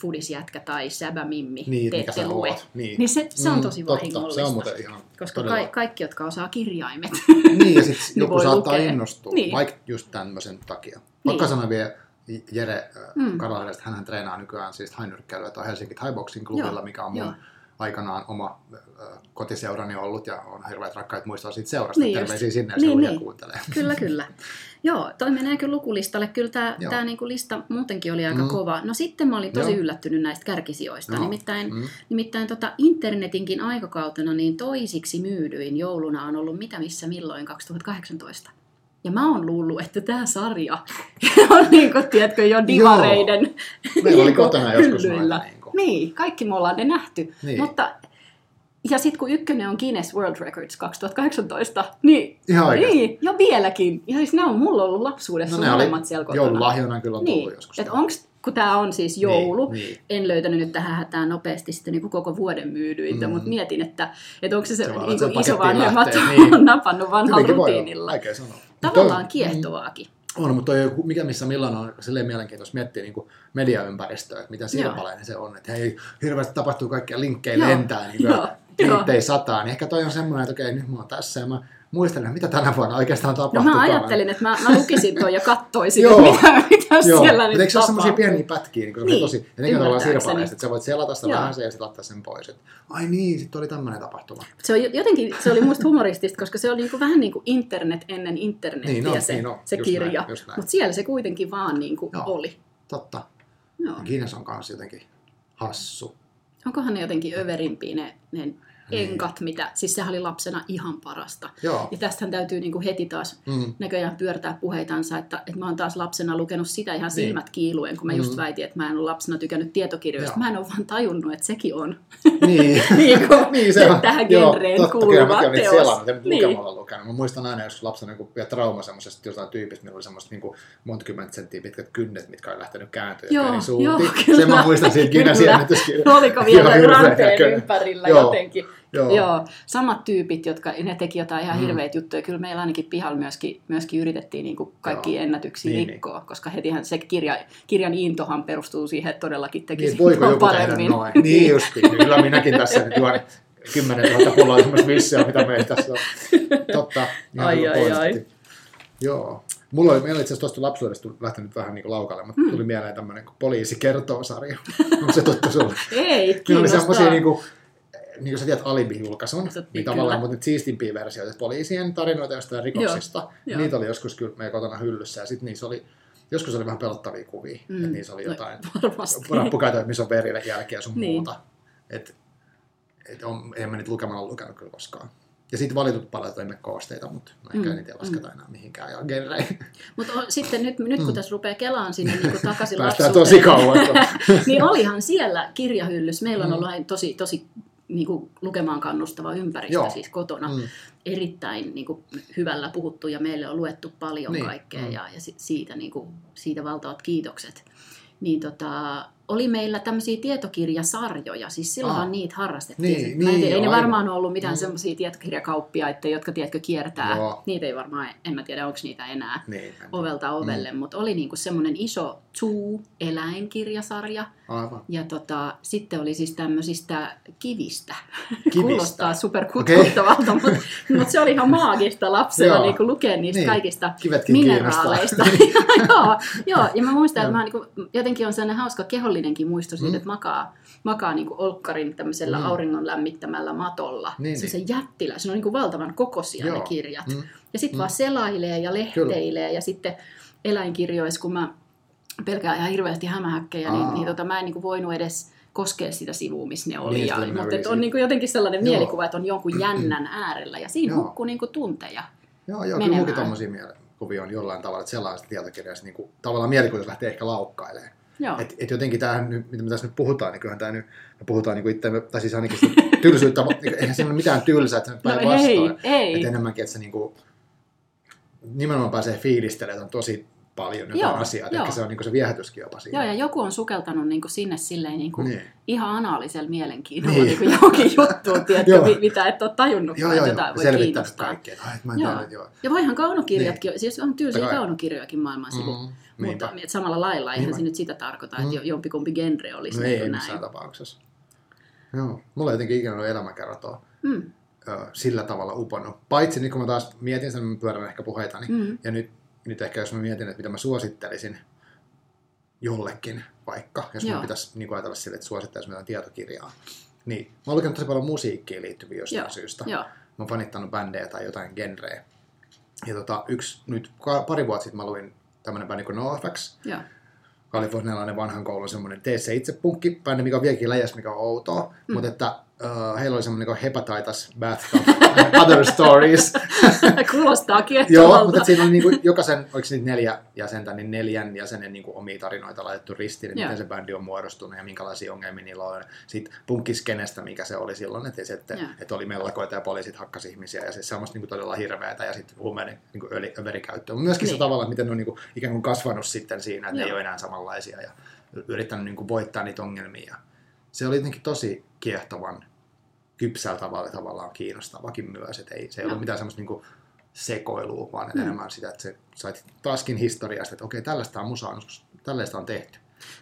fudisjätkä tai säbämimmi, Niin, te ette lue. oot. Niin. Niin se, se on Mm, tosi totta, vahingollista. Se on muuten ihan Koska todella- ka- kaikki, jotka osaa kirjaimet. Niin, ja sitten Niin joku saattaa lukea. innostua, Niin. vaikka just tämmöisen takia. Pakka Niin. sanoa vielä Jere mm. Mm. Karolahdesta, hän treenaa nykyään siis hainyrkkeilyä tuo Helsinki Thai Boxing klubilla, Joo, mikä on mun joo. Aikanaan oma kotiseurani ollut ja on hirveät rakkaita muistoja siitä seurasta. Niin Niin just. Terveisiä sinne, jos Niin, niin, kuuntelee. Kyllä, kyllä. Joo, toi menee kyllä lukulistalle. Kyllä tämä Joo. tää niinku lista muutenkin oli aika Mm. kova. No sitten mä olin tosi Joo. yllättynyt näistä kärkisijoista. Joo. Nimittäin, Mm. nimittäin tota internetinkin aikakautena niin toisiksi myydyin jouluna on ollut mitä missä milloin 2018. Ja mä oon luullut, että tämä sarja on niin kuin, tiedätkö, jo divareiden Meillä oli niinku kotona joskus hyllyillä. noita. Niin. Niin, kaikki me ollaan ne nähty. Niin. Mutta, ja sitten kun ykkönen on Guinness World Records 2018, niin Ihan oikeasti. niin, ja vieläkin. Ja siis ne on mulla ollut lapsuudessa No molemmat siellä kotona. joululahjona kyllä on tullut Niin, joskus. että onks, kun tämä on siis joulu, Niin, niin. en löytänyt nyt tähän hätään nopeasti sitten niin koko vuoden myydyintä, Mm. mm. mutta mietin, että, että onko se, se Se niin pakettiin isovanhemmat niin. on napannut vanhalla rutiinilla. Tavallaan toi- kiehtovaakin. On, mutta toi, mikä missä milloin on silleen mielenkiintoista miettiä niin mediaympäristöä, että miten sirpaleinen se on, että hei, hirveästi tapahtuu kaikkia linkkejä Joo, lentää, niin joo, kuin joo. liittei sataa, niin ehkä toi on semmoinen, että okei, nyt mä oon tässä ja mä muistelen, mitä tänä vuonna oikeastaan No tapahtuu. mä ajattelin, että mä, mä lukisin tuon ja kattoisin, Joo. mitä, mitä Joo, siellä nyt eikö se ole semmoisia pieniä pätkiä, niin Niin, tosi, ja nekin ymmärtääkseni. sirpaleista, että sä voit selata sitä Joo. vähän sen ja sitten laittaa sen pois. Että, ai niin, sitten oli tämmöinen tapahtuma. Se, on jotenkin, se oli musta humoristista, koska se oli niinku vähän niin kuin internet ennen internetiä Niin on, se, niin on, se kirja. Mutta siellä se kuitenkin vaan niin kuin Joo. oli. Totta. Joo. Guinness on kanssa jotenkin hassu. Onkohan ne jotenkin överimpia ne, ne. Enkat, mitä, siis sehän oli lapsena ihan parasta. Joo. Ja tästähän täytyy niinku heti taas Mm. näköjään pyörtää puheitansa, että, että mä oon taas lapsena lukenut sitä ihan silmät kiiluen, kun mä just Mm. väitin, että mä en ole lapsena tykännyt tietokirjoista. Joo. Mä en ole vaan tajunnut, että sekin on Niin. niin kuin, niin se on. tähän Joo, genreen kyllä kuuluva niitä teos. selannut, en Niin. lukemalla lukenut. Mä muistan aina joskus lapsena joku vielä trauma semmoisesta jostain tyypistä, millä oli semmoista niinku monta kymmentä senttiä pitkät kynnet, mitkä oli lähtenyt kääntyä Joo, eri suuntiin. joo, kyllä. Sen mä muistan siitä Kyllä. Guinnessin ennätyskirjasta. Oliko vielä ranteen ympärillä Joo. jotenkin? Joo. Joo. Samat tyypit, jotka ne teki jotain ihan Mm. mm. hirveitä juttuja. Kyllä meillä ainakin pihalla myöskin, myöskin yritettiin niin kaikki ennätyksiä Niin, niin, rikkoa, koska hetihän se kirja, kirjan intohan perustuu siihen, että todellakin tekisi Niin, voiko joku paremmin. tehdä noin? Niin justiin. Kyllä minäkin tässä nyt juon 10 000 pulloa semmoista vissiä, mitä meillä tässä on. Totta. Ihan Ai, ai, pointti. ai. Joo. Mulla oli, meillä itse asiassa tuosta lapsuudesta lähtenyt vähän niin laukalle, mutta Mm. tuli mieleen tämmöinen poliisi kertoo sarja. Onko se tuttu sulle? Ei, Meillä oli kiinnostaa. semmoisia niin kuin, niin kuin sä tiedät Alibi-julkaisun, niin kyllä. tavallaan, mutta nyt siistimpiä versioita, poliisien tarinoita jostain rikoksista. Joo, joo. niitä oli joskus kyllä meidän kotona hyllyssä ja sitten niissä oli, joskus oli vähän pelottavia kuvia, mm. että niissä oli No, jotain Varmasti. rappukäytöjä, missä on verille jälkeä sun Niin. muuta. Et, et on, en mä niitä lukemalla lukenut kyllä koskaan. Ja sitten valitut palat emme koosteita, mutta no ehkä Mm, niitä ei lasketa enää mihinkään ja genreihin. Mutta sitten nyt, nyt kun Mm. tässä rupeaa kelaan sinne niin kuin takaisin Päästään lapsuuteen, tosi kauan. niin olihan siellä kirjahyllys. Meillä on Mm. ollut tosi, tosi niin kuin lukemaan kannustava ympäristö Joo. siis kotona. Mm. Erittäin niin kuin, hyvällä puhuttu ja meille on luettu paljon Niin, kaikkea mm. ja, ja si- siitä, niin kuin, siitä valtavat kiitokset. Niin tota, oli meillä tämmöisiä tietokirjasarjoja, siis silloinhan Aa. niitä harrastettiin. Niin, Mä en niin, tiedä, ei ne aivan. varmaan ollut mitään Mm. mm. semmoisia tietokirjakauppiaita, jotka tiedätkö kiertää. Joo. Niitä ei varmaan, en mä tiedä onko niitä enää Niin, ovelta ovelle, mm. mutta oli niinku semmoinen iso Zoo-eläinkirjasarja. Aivan. Ja tota, sitten oli siis tämmöisistä kivistä. Kivistä? Kuulostaa superkutkuttavalta, mutta, mutta se oli ihan maagista lapsena Joo. niin lukea niistä Niin. kaikista Kivetkin mineraaleista. joo, joo, ja mä muistan, että mä niin kuin, jotenkin on sellainen hauska kehollinenkin muisto siitä, Mm. että makaa, makaa niin kuin olkkarin tämmöisellä Mm. auringon lämmittämällä matolla. Niin, se niin. se jättilä, se on niin kuin valtavan kokoisia Joo. ne kirjat. Mm. Ja sitten Mm. vaan selailee ja lehteilee ja sitten eläinkirjoissa, kun mä pelkään ihan hirveästi hämähäkkejä, niin, Aa. niin tota, mä en niin kuin voinut edes koskea sitä sivua, missä ne oli. Niin, ja, mutta et on niin kuin jotenkin sellainen Joo. mielikuva, että on jonkun jännän äärellä ja siinä Joo. hukkuu niin kuin tunteja. Joo, joo kyllä menemään. munkin tommosia mielikuvia on jollain tavalla, että sellaista tietokirjasta niin kuin, tavallaan mielikuvitus lähtee ehkä laukkailemaan. Joo. Et, et jotenkin tämähän, nyt, mitä me tässä nyt puhutaan, niin kyllähän tämä nyt, me puhutaan niin itse, tai siis ainakin sitä tylsyyttä, niin eihän siinä ole mitään tylsää, että se nyt No päinvastoin. ei, ei. Että enemmänkin, että se niin kuin, nimenomaan pääsee fiilistelemään tosi paljon jotain Joo, asiaa, joo. se on niin se viehätyskin jopa siinä. Joo, ja joku on sukeltanut niin sinne silleen niin kuin Niin. ihan anaalisella mielenkiinnolla Niin. niin. johonkin juttuun, tiedätkö, mitä et ole tajunnut, Joo, joo, joo. voi kiinnostaa. kaikkea. Ai, mä Joo. tiedä, joo. Ja voihan kaunokirjatkin, niin. siis on tylsiä kaunokirjojakin maailman sivu. Mm, Mutta et samalla lailla, eihän se nyt sitä tarkoita, että Mm. jo- jompikumpi genre olisi No niin ei näin. tapauksessa. Joo. Mulla ei jotenkin ikinä ollut elämäkertoa Mm. sillä tavalla uponnut. Paitsi nyt kun mä taas mietin sen, mä pyörän ehkä puheitani. Mm. Ja nyt, nyt ehkä jos mä mietin, että mitä mä suosittelisin jollekin vaikka, jos Joo. mä pitäisi niin ajatella sille, että suosittelisin jotain tietokirjaa. Niin, mä oon lukenut tosi paljon musiikkiin liittyviä jostain Joo, syystä. Joo. Mä oon fanittanut bändejä tai jotain genreä. Ja tota, yksi, nyt pari vuotta sitten mä luin tämmönen bändi kuin NoFX, Joo. kalifornialainen vanhan koulun semmoinen tee se itse punkki bändi, mikä on vieläkin läjäs, mikä on outoa. Mm. Mutta että uh, heillä oli semmoinen kuin Hepatitis Bathtub Other Stories. Kuulostaa Joo, kiehtovalta. mutta että siinä on niinku jokaisen, oliko niitä neljä jäsentä, niin neljän jäsenen niinku omia tarinoita laitettu ristiin, että Joo. miten se bändi on muodostunut ja minkälaisia ongelmia niillä on. Sitten punkkiskenestä, mikä se oli silloin, että, se, että, Joo. että oli mellakoita ja poliisit hakkasi ihmisiä ja siis semmoista niinku todella hirveätä ja sitten huumeiden niinku öli, överikäyttöä. Mutta myöskin niin. se Niin. tavalla, että miten ne on niinku ikään kuin kasvanut sitten siinä, että ne Joo. ei ole enää samanlaisia ja yrittänyt niinku voittaa niitä ongelmia. Se oli jotenkin tosi kiehtovan kypsällä tavalla tavallaan kiinnostavakin myös, että ei, se ei Joo. ollut mitään semmoista niinku sekoilua, vaan Mm. enemmän sitä, että se sait taaskin historiasta, että okei, tällaista on musa, tällaista on tehty.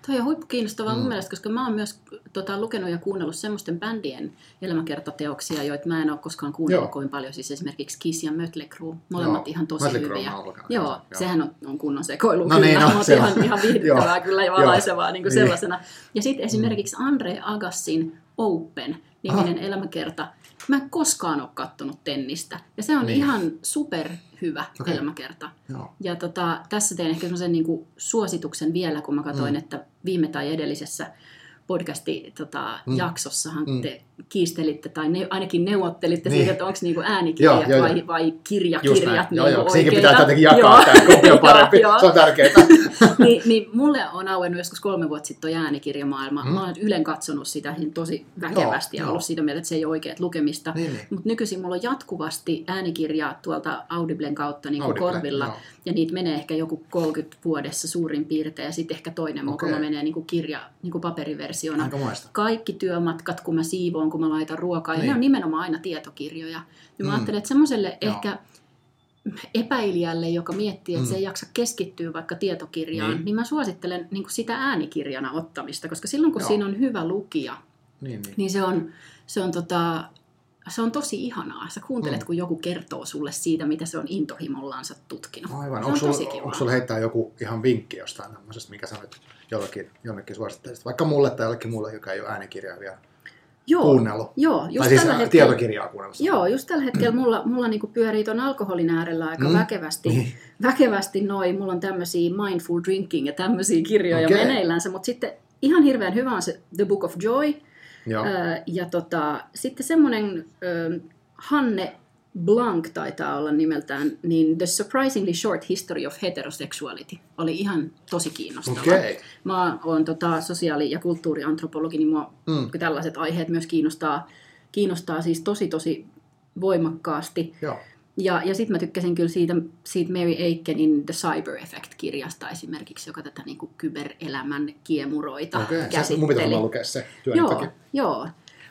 Toi on huippu kiinnostavaa mm. Mm. mun mielestä, koska mä oon myös tota, lukenut ja kuunnellut semmoisten bändien elämäkertateoksia, joita mä en ole koskaan kuunnellut Joo. kovin paljon. Siis esimerkiksi Kiss ja Mötley Crue, molemmat Joo. ihan tosi Mötley hyviä. Joo, joo. sehän on, on kunnon sekoilu No kyllä, niin, no, se ihan, on. ihan viihdyttävää kyllä ja valaisevaa niin kuin Niin. sellaisena. Ja sitten esimerkiksi Andre Agassin Open niminen Aha. elämäkerta. Mä en koskaan ole kattonut tennistä. Ja se on Niin. ihan superhyvä Okei. elämäkerta. Joo. Ja tota, tässä teen ehkä semmoisen niin suosituksen vielä, kun mä katsoin, Mm. että viime tai edellisessä podcasti tota, jaksossahan Mm. mm. te kiistelitte tai ne, ainakin neuvottelitte Niin. niin. siitä, että onko niinku äänikirjat Joo, joo, vai, joo. vai kirjakirjat Joo, joo. Siinäkin oikeita. pitää jotenkin jakaa Joo. tämä, on parempi. Joo, se on tärkeää. niin, niin mulle on auennut joskus kolme vuotta sitten tuo äänikirjamaailma. Mm. Mä oon Ylen katsonut sitä niin tosi väkevästi Joo, ja joo. ollut siitä mieltä, että se ei ole oikeat lukemista. niin, niin. Mutta nykyisin mulla on jatkuvasti äänikirja tuolta Audiblen kautta niin kuin Audible, korvilla. joo. Ja niitä menee ehkä joku 30 vuodessa suurin piirtein. Ja sitten ehkä toinen Okei. mukana menee niin kuin kirja niin kuin paperiversiona. Kaikki työmatkat, kun mä siivoon, kun mä laitan ruokaa, niin. Niin. ne on nimenomaan aina tietokirjoja. Ja mä Mm. ajattelen, että semmoiselle ehkä epäilijälle, joka miettii, että Mm. se ei jaksa keskittyä vaikka tietokirjaan, Niin. niin, mä suosittelen niin kuin sitä äänikirjana ottamista, koska silloin kun Joo. siinä on hyvä lukija, Niin, niin. niin se on, se on, tota, se on tosi ihanaa. Sä kuuntelet, Mm. kun joku kertoo sulle siitä, mitä se on intohimollansa tutkinut. Aivan. Se Onko on sulla, tosi kiva. onko sulla heittää joku ihan vinkki jostain tämmöisestä, mikä sä nyt jollekin, jonnekin suosittelisit? Vaikka mulle tai jollekin muulle, joka ei ole äänikirjaa vielä Joo, kuunnellut. joo, just tai siis tällä hetkellä, tietokirjaa kuunnellut. Joo, just tällä hetkellä mulla, mulla niinku pyörii ton alkoholin äärellä aika Mm. väkevästi, Niin. väkevästi noin. Mulla on tämmöisiä mindful drinking ja tämmöisiä kirjoja okay. meneillänsä, mutta sitten ihan hirveän hyvä on se The Book of Joy. Joo. Ja tota, sitten semmoinen Hanne Blank taitaa olla nimeltään, niin The Surprisingly Short History of Heterosexuality oli ihan tosi kiinnostava. Okei. Mä oon tota, sosiaali- ja kulttuuriantropologi, niin mua Mm. tällaiset aiheet myös kiinnostaa kiinnostaa siis tosi tosi voimakkaasti. Joo. Ja, ja sitten mä tykkäsin kyllä siitä, siitä Mary Aitkenin The Cyber Effect-kirjasta esimerkiksi, joka tätä niin kuin kyberelämän kiemuroita Okei, käsitteli. mun varmaan lukea se työn Joo, takia. joo.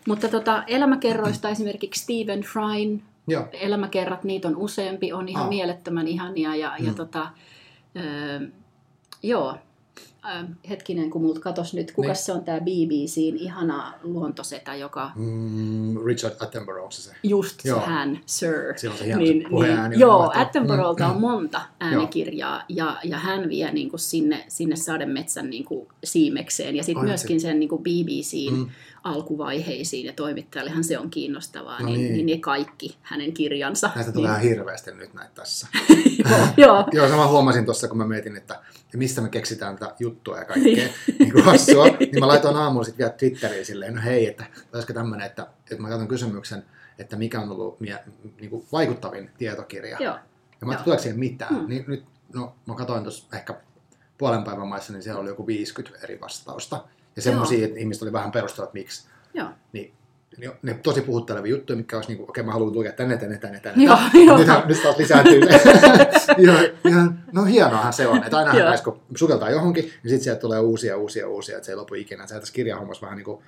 Mutta tota, elämäkerroista esimerkiksi Stephen Fryn Joo. elämäkerrat, niitä on useampi, on ihan Ah. mielettömän ihania. Ja, ja Mm. tota, ö, joo, Ö, hetkinen, kun multa katos nyt, kuka Niin. se on tämä BBCn ihana luontosetä, joka Mm, Richard Attenborough se se. just Joo. hän, Sir. Sillä on se hieno Niin, se niin, joo. Attenboroughta Mm, on monta äänikirjaa ja, ja hän vie niin kuin sinne, sinne sademetsän niin kuin siimekseen ja sitten myöskin sen niin kuin BBCin Mm. alkuvaiheisiin ja toimittajallehan se on kiinnostavaa, No niin, niin. niin. ne kaikki hänen kirjansa. Näistä niin, tulee ihan hirveästi nyt näitä tässä. joo, joo, Joo, sama huomasin tuossa, kun mä mietin, että mistä me keksitään tätä juttua ja kaikkea niin kuin hassua. Niin mä laitoin aamulla sitten vielä Twitteriin silleen, no hei, että olisiko tämmöinen, että, että mä katson kysymyksen, että mikä on ollut mie, niin kuin vaikuttavin tietokirja. joo. Ja mä ajattelin, tuleeko siihen mitään. Mm. Niin nyt, no mä katsoin tuossa ehkä puolen päivän maissa, niin siellä oli joku 50 eri vastausta. Ja semmoisia, että ihmiset oli vähän perustella, että miksi. joo. Niin, niin ne tosi puhuttelevia juttuja, mitkä olisi niin kuin, okei mä haluan lukea tänne, tänne, tänne, tänne. Joo, joo. Nyt, nyt taas lisääntyy. ihan, ihan, no hienoahan se on. Että aina näissä, kun sukeltaa johonkin, niin sitten sieltä tulee uusia, uusia, uusia, että se ei lopu ikinä. Se tässä kirjahommassa vähän niin kuin,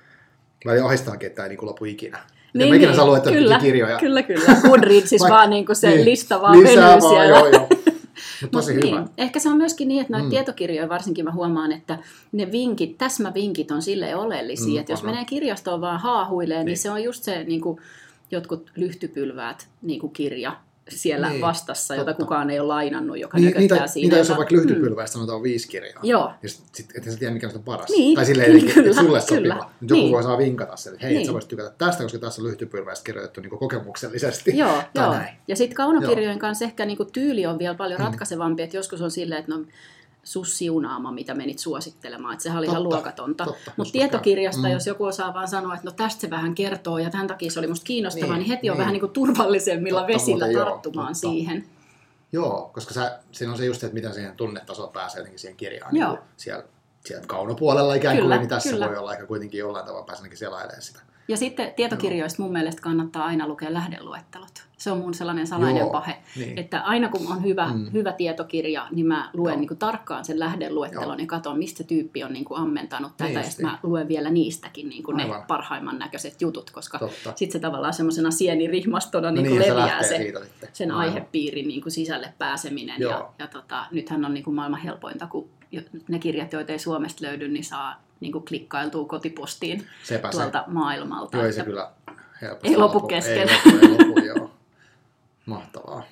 välillä ahistaakin, että tämä ei niin kuin lopu ikinä. Niin, mä ikinä saa luettua kyllä, kirjoja. kyllä, kyllä. Goodreadsissa Vaikka- vaan niin kuin se niin, lista vaan Lisää venyy vaan, siellä. joo, joo. Tosi Mut hyvä. Niin. Ehkä se on myöskin niin, että noita Mm. tietokirjoja varsinkin mä huomaan, että ne vinkit, täsmävinkit on sille oleellisia, Mm, että jos menee kirjastoon vaan haahuilee, niin, Niin. niin se on just se niin kuin, jotkut lyhtypylväät niin kuin kirja siellä Niin, niin, vastassa, jota totta. kukaan ei ole lainannut, joka Niin, niitä, siinä. niitä jos on vaikka lyhtypylväistä, sanotaan viisi kirjaa. Joo. Ja sitten sit, et sä tiedä, mikä on paras. Niin, tai silleen, kyllä, että, että sulle kyllä. sopiva. Nyt joku Niin. voi saa vinkata sen, että hei, niin. Niin. sä voisit tykätä tästä, koska tässä on lyhtypylväistä kirjoitettu niin kokemuksellisesti. Joo, joo. näin. Ja sitten kaunokirjojen kanssa ehkä niinku tyyli on vielä paljon ratkaisevampi, että joskus on silleen, että no sus siunaama, mitä menit suosittelemaan, että sehän oli ihan Totta, luokatonta. totta, joskus Mutta tietokirjasta. Mm. jos joku osaa vaan sanoa, että no tästä se vähän kertoo ja tämän takia se oli musta kiinnostavaa, Niin, niin, niin heti on niin. vähän niinku turvallisemmilla Totta vesillä joo, tarttumaan totta. siihen. Joo, koska sä, siinä on se just, että miten siihen tunnetasoon pääsee jotenkin siihen kirjaan. Joo. Niin kuin siellä, siellä kaunopuolella ikään kuin, Kyllä, niin tässä kyllä. voi olla ehkä kuitenkin jollain tavalla pääsee selailemaan sitä. Ja sitten tietokirjoista mun mielestä kannattaa aina lukea lähdeluettelot. Se on mun sellainen salainen Joo, pahe. niin. Että aina kun on hyvä, Mm. hyvä tietokirja, niin mä luen Joo. niin kuin tarkkaan sen lähdeluettelon Joo. ja katson, mistä se tyyppi on niin kuin ammentanut tätä. Niin ja sitten mä luen vielä niistäkin niin kuin ne parhaimman näköiset jutut, koska sitten se tavallaan semmoisena sienirihmastona No niin kuin niin, se leviää se, sitten. sen Aivan. aihepiirin niin kuin sisälle pääseminen. Joo. Ja, ja tota, nythän on niin kuin maailman helpointa, kun ne kirjat, joita ei Suomesta löydy, niin saa niin kuin klikkailtua kotipostiin Sepä se. tuolta maailmalta. Joo, ei se kyllä helposti Ei lopu kesken. Ei lopu, ei lopu, joo. Mahtavaa.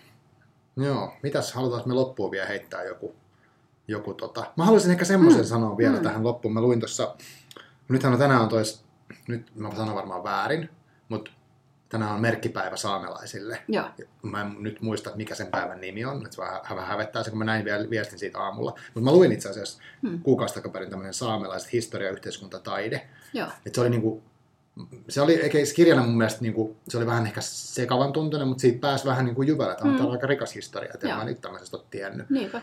Joo, mitäs halutaan me loppuun vielä heittää joku, joku tota. Mä haluaisin ehkä semmoisen mm. sanoa vielä mm. tähän loppuun. Mä luin tuossa, nythän on tänään on tois, nyt mä sanon varmaan väärin, mutta tänään on merkkipäivä saamelaisille. Joo. Mä en nyt muista, mikä sen päivän nimi on, että se vähän, vähän hävettää se, kun mä näin vielä viestin siitä aamulla. Mutta mä luin itse asiassa Hmm. kuukausi takaperin tämmöinen saamelaiset historia, yhteiskunta, taide. Joo. Et se oli niinku, se oli kirjana mun mielestä niinku, se oli vähän ehkä sekavan tuntunen, mutta siitä pääsi vähän niinku jyvällä. Tämä on Mm. mm. aika rikas historia, että en mä nyt tämmöisestä ole tiennyt. Niinpä.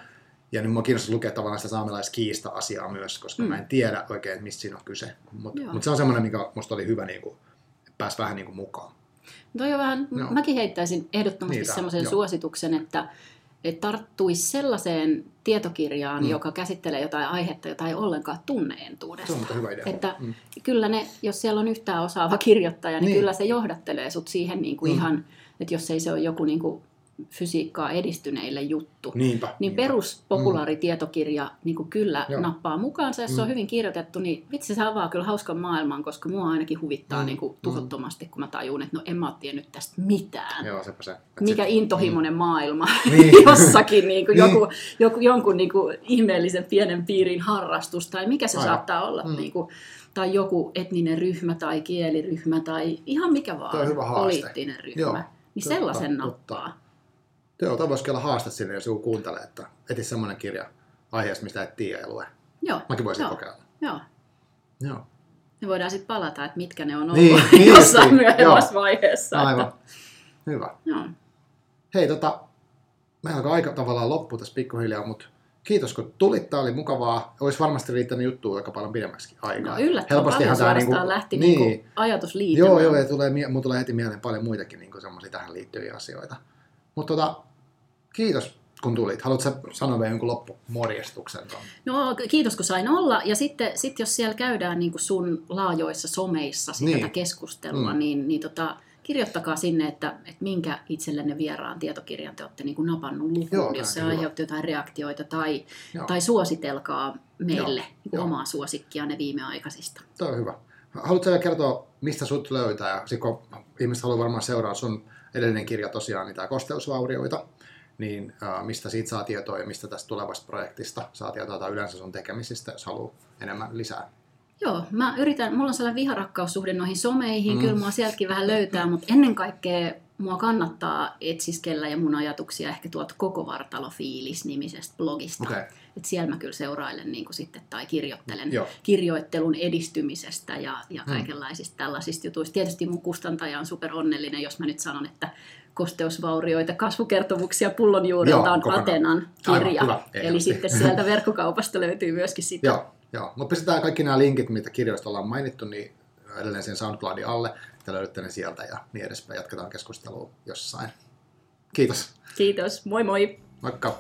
Ja nyt mua kiinnostaa lukea tavallaan sitä saamelaiskiista-asiaa myös, koska Mm. mä en tiedä oikein, että mistä siinä on kyse. Mutta mut se on semmoinen, mikä musta oli hyvä, niinku, pääsi vähän niinku mukaan. Toi on vähän, Joo. mäkin heittäisin ehdottomasti Niitä, semmoisen suosituksen, että, että tarttuisi sellaiseen tietokirjaan, Mm. joka käsittelee jotain aihetta, jota ei ollenkaan tunne Se entuudesta. on mutta hyvä idea. Että Mm. kyllä ne, jos siellä on yhtään osaava kirjoittaja, niin, Niin. kyllä se johdattelee sut siihen niin kuin mm. ihan, että jos ei se ole joku niin kuin fysiikkaa edistyneille juttu, Niinpä. niin niinpä. peruspopulaaritietokirja niin kuin kyllä Joo. Nappaa mukaansa, jos se on Mm. hyvin kirjoitettu, niin vitsi se avaa kyllä hauskan maailman, koska mua ainakin huvittaa Mm. niin kuin tuhottomasti, kun mä tajun, että no en mä ole tiennyt tästä mitään. Joo, sepä se. Et Mikä sit- intohimoinen maailma Niin. jossakin, niin kuin Niin. Joku, joku, jonkun niin kuin ihmeellisen pienen piirin harrastus, tai mikä se Aivan. saattaa olla, Mm. niin kuin, tai joku etninen ryhmä tai kieliryhmä tai ihan mikä vaan, poliittinen ryhmä, Joo, niin totta, sellaisen totta. nappaa. Joo, toi voisi olla haaste sinne, jos joku kuuntelee, että etsi semmoinen kirja aiheesta, mistä et tiedä ja lue. Joo, Mäkin voisin Joo. kokeilla. joo. Joo. Me voidaan sitten palata, että mitkä ne on ollut Niin, niin, niin jossain justiin, myöhemmässä joo. vaiheessa. Aivan. Että, Hyvä. joo. Hei, tota, meillä alkaa aika tavallaan loppu tässä pikkuhiljaa, mutta kiitos kun tulit, tämä oli mukavaa. Olisi varmasti riittänyt juttua aika paljon pidemmäksi aikaa. No yllättävän paljon suorastaan niinku, lähti niin, niinku ajatus liittymään. Joo, joo, ja tulee, mulla tulee heti mieleen paljon muitakin niinku semmoisia tähän liittyviä asioita. Mutta tota, kiitos kun tulit. Haluatko sanoa vielä jonkun loppumorjestuksen? No kiitos kun sain olla. Ja sitten sit jos siellä käydään niin sun laajoissa someissa niin. tätä keskustelua, mm. niin, niin tota, kirjoittakaa sinne, että, että minkä itsellenne vieraan tietokirjan te olette niin kuin napannut lukuun, Joo, jos se aiheutti jotain reaktioita, tai, tai suositelkaa meille Joo, niin omaa suosikkia ne viimeaikaisista. Tuo on hyvä. Haluatko vielä kertoa, mistä sut löytää? Ja kun ihmiset haluaa varmaan seuraa sun edellinen kirja tosiaan, niin tämä kosteusvaurioita, niin äh, mistä siitä saa tietoa ja mistä tästä tulevasta projektista saa tietoa tai yleensä sun tekemisistä, jos haluaa enemmän lisää Joo, mä yritän, mulla on sellainen viharakkaussuhde noihin someihin, mm. kyllä mua sieltäkin vähän löytää, mutta ennen kaikkea mua kannattaa etsiskellä ja mun ajatuksia ehkä tuolta Koko Vartalo-fiilis-nimisestä blogista. Okay. Et siellä mä kyllä seurailen niin sitten, tai kirjoittelen Joo. kirjoittelun edistymisestä ja, ja mm. kaikenlaisista tällaisista jutuista. Tietysti mun kustantaja on super onnellinen, jos mä nyt sanon, että kosteusvaurioita, kasvukertomuksia pullonjuurilta on Atenan kirja. Aivan, Eli sitten sieltä verkkokaupasta löytyy myöskin sitä. Joo, joo. mutta pistetään kaikki nämä linkit, mitä kirjoista ollaan mainittu, niin edelleen sen SoundCloudin alle, että löydätte ne sieltä ja niin edespäin. Jatketaan keskustelua jossain. Kiitos. Kiitos. Moi moi. Moikka.